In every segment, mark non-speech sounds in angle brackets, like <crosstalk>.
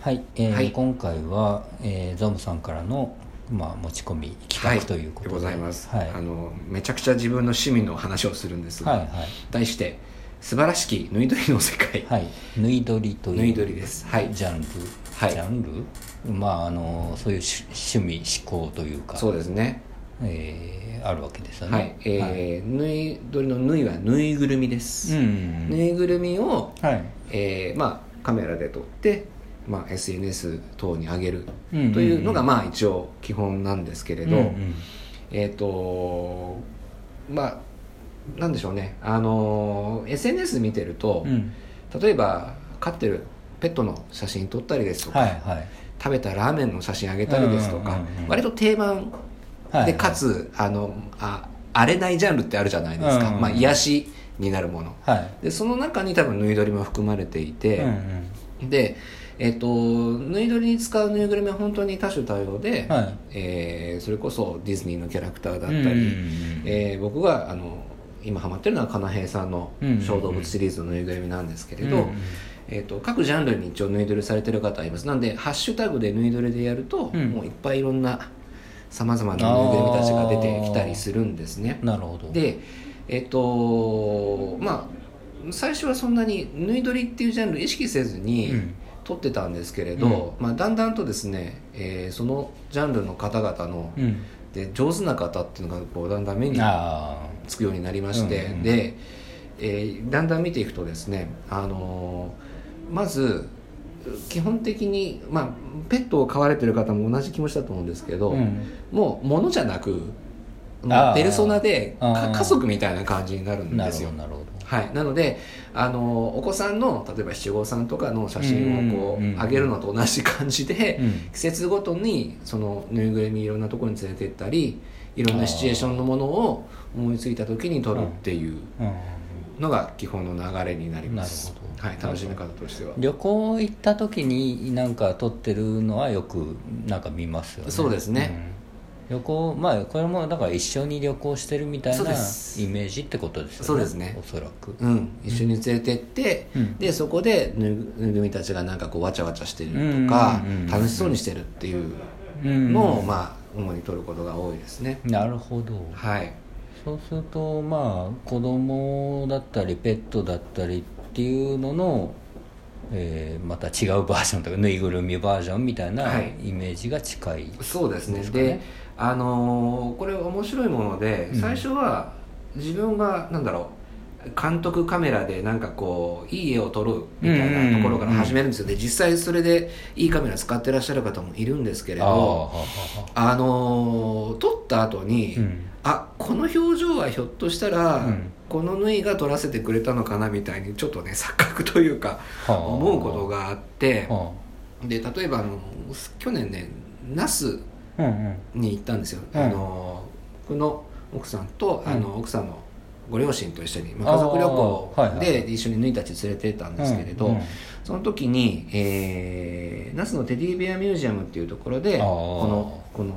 はい、えーはい。今回は、えーザムさんからの、まあ、持ち込み企画ということで,、でございます、はい、あのめちゃくちゃ自分の趣味の話をするんですが、はいはい。題して「素晴らしき縫い取りの世界」はい。縫い取りという縫い取りです。はい。ジャンル、はい。ジャンル？まああのそういうし趣味思考というかそうですね。えーあるわけですよね。はい、えー縫い取りの縫いは縫いぐるみです、うん。縫いぐるみを、はい。えーまあ、カメラで撮って、まあ、SNS 等に上げるというのが、まあ一応基本なんですけれど、うんうん。えっ、とまあなんでしょうね。あの SNS 見てると、うん。例えば飼ってるペットの写真撮ったりですとか、はいはい。食べたラーメンの写真あげたりですとか、うんうんうんうん。割と定番はいでかつあのあ荒れないジャンルってあるじゃないですか、うんうんうん。まあ、癒しになるもの。はい。でその中に多分縫い取りも含まれていて、うんうん。で、えっと縫い取りに使うぬいぐるみは本当に多種多様で、はい。えーそれこそディズニーのキャラクターだったり、うんうんうんえー僕があの今ハマってるのはかなへいさんのうんうんうん。小動物シリーズのぬいぐるみなんですけれど、うんうんえー、と各ジャンルに一応縫い取りされてる方います。なんでハッシュタグで縫い取りでやると、うん。もういっぱいいろんなさまざまなぬいぐるみたちが出てきたりするんですね。なるほど。でえっ、とまあ最初はそんなに縫い取りっていうジャンル意識せずにうん撮ってたんですけれど、まあ、だんだんとですね、えーそのジャンルの方々の、うん。で上手な方っていうのがこうだんだん目にあつくようになりまして、うんうんで、えーだんだん見ていくとですね、あのーまず基本的に、まあ、ペットを飼われてる方も同じ気持ちだと思うんですけど、あうん。もう物じゃなくあー。ペルソナで家族みたいな感じになるんですよ。なるほどはい、なので、あのお子さんの例えば七五三とかの写真をこう、上げるのと同じ感じで、うん。季節ごとにそのぬいぐるみいろんなところに連れて行ったりいろんなシチュエーションのものを思いついた時に撮るっていううん。のが基本の流れになります。はい、楽しみ方としては。旅行行った時になんか撮ってるのはよくなんか見ますよね。そうですね、うん旅行まあこれもだから一緒に旅行してるみたいそうなイメージってことですよねそうですね。おそらく。うん、一緒に連れてって、うん。でそこでぬいぐるみたちがなんかこうわちゃわちゃしてるとか、うんうんうん楽しそうにしてるっていううんのを、まあ主に撮ることが多いですね、なるほど。はい。そうするとまあ子供だったりペットだったりっていうのの、えーまた違うバージョンとかぬいぐるみバージョンみたいなはい。イメージが近い、そうですね。ですかね。であのーこれ面白いもので、うん。最初は自分がなんだろう監督カメラでなんかこういい絵を撮るみたいなところから始めるんですよ。で実際それでいいカメラ使ってらっしゃる方もいるんですけれどあはあのー撮った後に、あうん。あこの表情はひょっとしたら、うん。この縫いが撮らせてくれたのかなみたいにちょっとね錯覚というかはあ思うことがあってはで例えばあの去年ね那須に行ったんですよ、うん。あの僕の奥さんと、うん。あの奥さんのご両親と一緒に、まあ、家族旅行で一緒に縫いたち連れてったんですけれど、うんうん。その時に、えー、那須のテディベアミュージアムっていうところでこのこの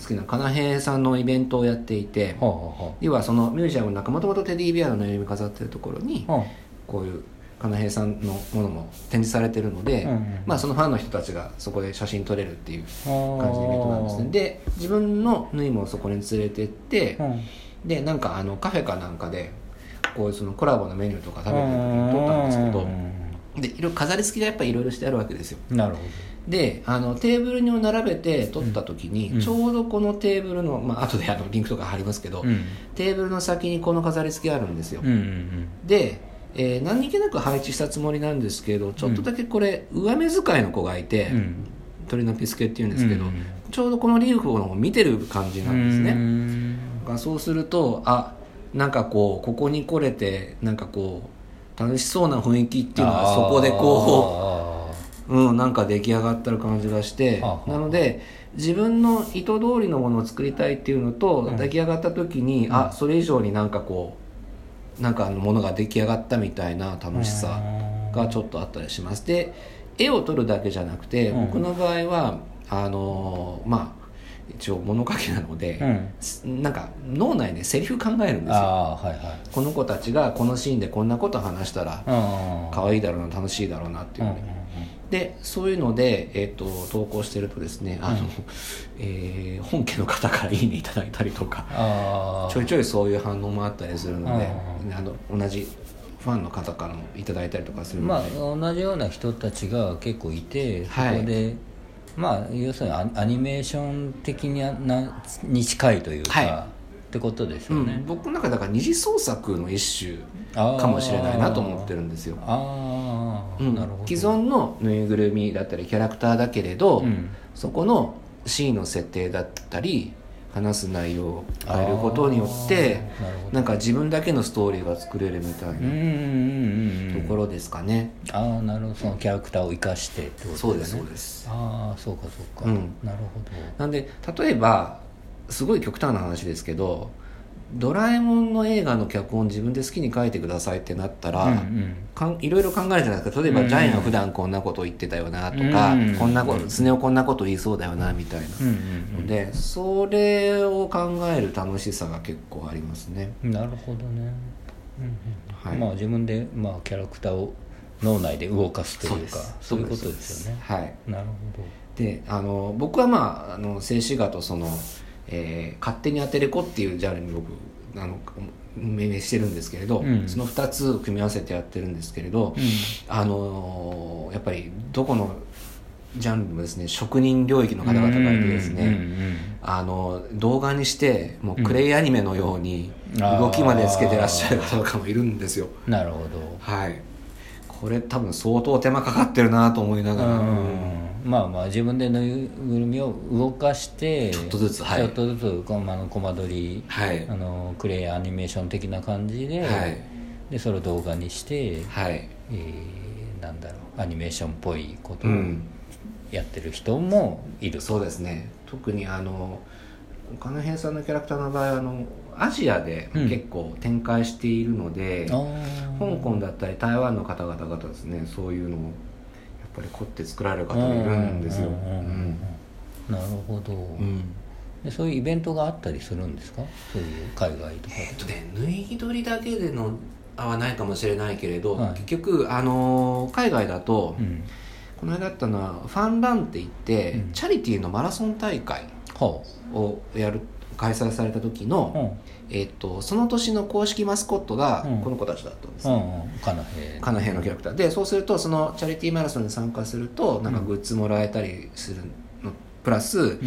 好きなかなへいさんのイベントをやっていて、はあは要はそのミュージアムの中もともとテディベアのぬいぐるみ飾ってるところにあはあこういうかなへいさんのものも展示されてるので、うんうんまあ、そのファンの人たちがそこで写真撮れるっていう感じのイベントなんですね。で自分の縫いもそこに連れてって、うん。でなんかあのカフェかなんかでこうそのコラボのメニューとか食べてる時に撮ったんですけどでいろいろ飾り付きがやっぱりいろいろしてあるわけですよ。なるほであのテーブルに並べて撮った時に、うんちょうどこのテーブルの、まあ後であのリンクとか貼りますけど、どうん。テーブルの先にこの飾り付きあるんですよ、うんうん。で、えー何気なく配置したつもりなんですけどちょっとだけこれ上目遣いの子がいて、うん。うん鳥のピスケっていうんですけど、うん。ちょうどこのリーフを見てる感じなんですうねんがそうするとあなんかこうここに来れてなんかこう楽しそうな雰囲気っていうのがそこでこう <laughs> うんなんか出来上がってる感じがしてはあなので自分の意図通りのものを作りたいっていうのと、うん。出来上がった時に、うんあそれ以上になんかこうなんかあのものが出来上がったみたいな楽しさがちょっとあったりします。で絵を撮るだけじゃなくて、うん。僕の場合はあのーまあ一応物書きなので、なんか脳内でセリフ考えるんですよ。はいはい。この子たちがこのシーンでこんなこと話したらあ可愛いだろうな楽しいだろうなっていうので、でそういうので、えー、と投稿してるとですねあの、えー本家の方から「いいね」いただいたりとかちょいちょいそういう反応もあったりするのでああの同じファンの方からもいただいたりとかするので、まあ同じような人たちが結構いてそはい。こで、まあ要するにアアニメーション的になに近いというか、はい。ってことですよね、うん、僕の中でだから二次創作の一種かもしれないなと思ってるんですよ、あ既存のぬいぐるみだったりキャラクターだけれど、うん。そこのシーンの設定だったり話す内容を変えることによってなんか自分だけのストーリーが作れるみたいなところですかね、ああなるほど。そのキャラクターを生かしてってことですね。そうですそうです。ああそうかそうか、うん。なるほなんで例えばすごい極端な話ですけどドラえもんの映画の脚本自分で好きに書いてくださいってなったら、どうんうん。かんいろいろ考えるじゃないですか？例えば、うん。ジャイアンは普段こんなこと言ってたよなとか、うん。こんなことスネ夫こんなこと言いそうだよなみたいな。うんうんので、それを考える楽しさが結構ありますね。うんなるほどね、うんうん。はい。まあ自分で、まあ、キャラクターを脳内で動かすというかそういうことですよね。はい。なるほであの僕はまああの静止画とその、えー勝手に当てれこっていうジャンルに僕あの命名してるんですけれど、うん。その2つを組み合わせてやってるんですけれど、ど、あのやっぱりどこのジャンルでもですね職人領域の方々がいてですね、うんうんあの動画にしてもうクレイアニメのように動きまでつけてらっしゃる方とかもいるんですよ。うんなるほど。はい。これ多分相当手間かかってるなと思いながら、うんまあまあ自分でぬいぐるみを動かしてちょっとずつはい。ちょっとずつこのあのコマ撮りはい。あのクレイアニメーション的な感じで,、はい。でそれを動画にして、はい。えーなんだろうアニメーションっぽいことをうん。やってる人もいる、そうですね。特にあの金平さんのキャラクターの場合はあのアジアでうん。結構展開しているので、あー。香港だったり台湾の方々がですねそういうのをぱり凝って作られる方がいるんですよ、なるほど、うん。でそういうイベントがあったりするんですか？そういう海外とか。でえっとね縫い撮りだけでのあはないかもしれないけれど、はい。結局あの海外だと、うん。この間あったのはファンランって言って、うん。チャリティーのマラソン大会ほをやる開催された時うの、うん。えっとその年の公式マスコットがうん。この子たちだったんです。よ、うんうん。かなへカナヘイのキャラクター。でそうするとそのチャリティーマラソンに参加するとなんかグッズもらえたりするの。プラス、うん。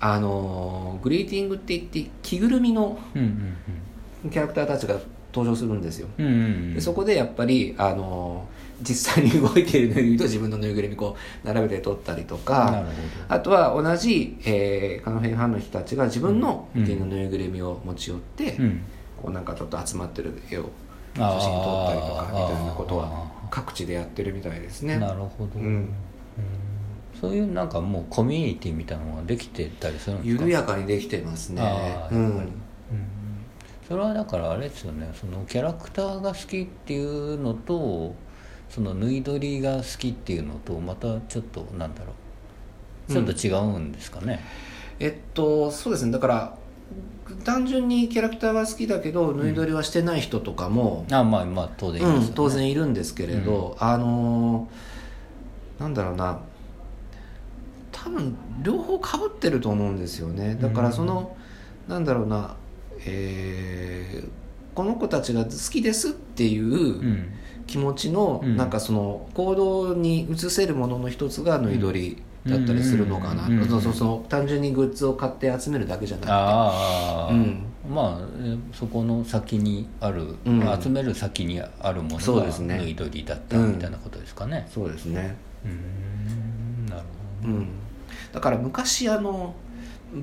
あのグリーティングって言って着ぐるみのキャラクターたちが登場するんですよ、うんうんうん。でそこでやっぱりあの実際に動いているぬいぐるみと自分のぬいぐるみこう並べて撮ったりとなかあとは同じ、えー、カナヘイファンの人たちが自分のうん。家のぬいぐるみを持ち寄って、どうん。こうなんかちょっと集まってる絵を写真撮ったりとかみたいなことはあ各地でやってるみたいですね。なるほど、うん。うん。そういうなんかもうコミュニティみたいなのができてたりするんですか？緩やかにできてますね。うんそれはだからあれですよね。そのキャラクターが好きっていうのとその縫い撮りが好きっていうのとまたちょっとなんだろう。ちょっと違うんですかね、えっとそうですね。だから単純にキャラクターは好きだけど縫い撮りはしてない人とかも、あまあまあ当然いますよね、うん、当然いるんですけれど、あのーなんだろうな。多分両方かぶってると思うんですよね。だからその、なんだろうなえー。この子たちが好きですっていううん。気持ちの、うん。なんかその行動に移せるものの一つが縫い撮りだったりするのかな、うんうんそうそうそう単純にグッズを買って集めるだけじゃなくて。ああ、うん。まあえそこの先にある、うん。集める先にあるものがそうですね。縫い撮りだったみたいなことですかね。そうですね。うーんなるほど。ねうん、だから昔あの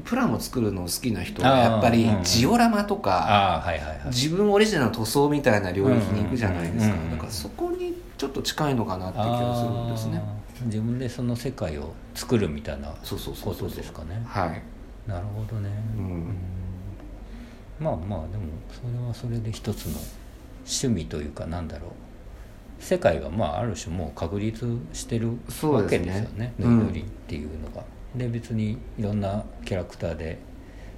プラモ作るの好きな人はやっぱりジオラマとか自分オリジナルの塗装みたいな領域に行くじゃないですか。だからそこにちょっと近いのかなって気がするんですね。自分でその世界を作るみたいなそうそうそこうそうとですかねはい。なるほどね。うん。まあまあでもそれはそれで一つの趣味というかなんだろう世界がまあある種もう確立してるわけですよね。うん。縫い撮りっていうのが、で別にいろんなキャラクターで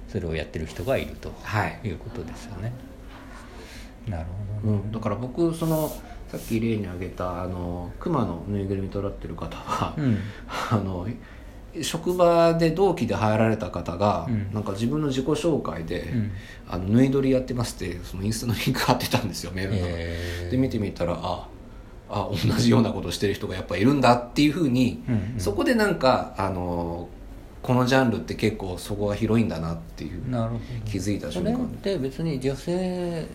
それをやってる人がいるとはい。いうことですよね。なるほどね、うん、だから僕そのさっき例に挙げたあの熊のぬいぐるみとらってる方は、うん。あの職場で同期で入られた方が、うん。なんか自分の自己紹介で、うん。あの縫い撮りやってますってそのインスタのリンク貼ってたんですよメールえー。で見てみたらああ同じようなことしてる人がやっぱいるんだっていうふうに、うんうん。そこでなんかあのこのジャンルって結構そこが広いんだなっていうなるほど気づいたそれっ瞬間て別に女性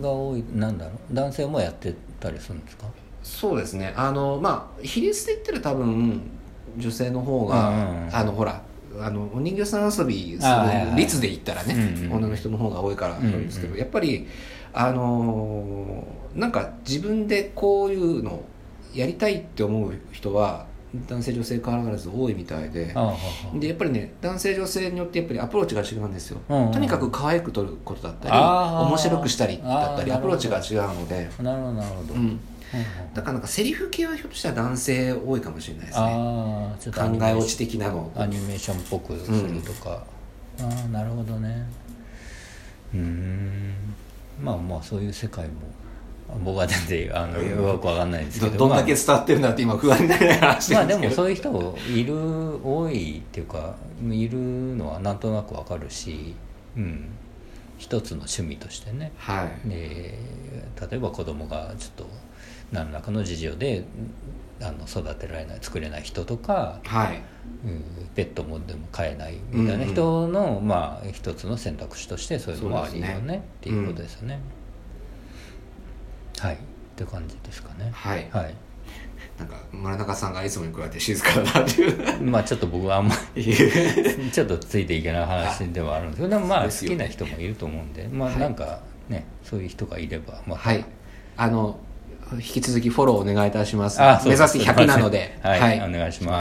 が多いなんだろう？男性もやってたりするんですか？そうですね。あのまあ比率で言ったら多分女性の方が、うんうんあのほらあのお人形さん遊びする率で言ったらね、うんうん女の人の方が多いからなんですけど、うんうん。やっぱりあのーなんか自分でこういうのやりたいって思う人は男性女性変わらず多いみたいで。でやっぱりね男性女性によってやっぱりアプローチが違うんですよ、うんうん。とにかく可愛く撮ることだったり面白くしたりだったりアプローチが違うので、なるほどなるほど、うん、うんうん。だからなんかセリフ系はひょっとしたら男性多いかもしれないですね。考え落ち的なの。アニメーションっぽくするとか、ああなるほどね。うーんまあまあそういう世界も僕は全然あのよくわかんないんですけどどどんだけま伝わってるんだって今不安になりながらしてあ、まあでもそういう人いる多いっていうかいるのはなんとなくわかるし、うん、一つの趣味としてね。はい。で例えば子供がちょっと何らかの事情であの育てられない作れない人とか、はい。うん、ペットもでも飼えないみたいな人の、まあ一つの選択肢としてそういうのもありよねね。っていうことですよね、はい。って感じですかね。はい。はい。なんか村中さんがいつもに比べて静かだなっていう。<laughs> まあちょっと僕はあんまり <laughs> ちょっとついていけない話ではあるんですけどでもまあ好きな人もいると思うんでまあはい。なんかねそういう人がいればまた。はい。あの引き続きフォローお願いいたします。目指す100なので。はい、はい。お願いします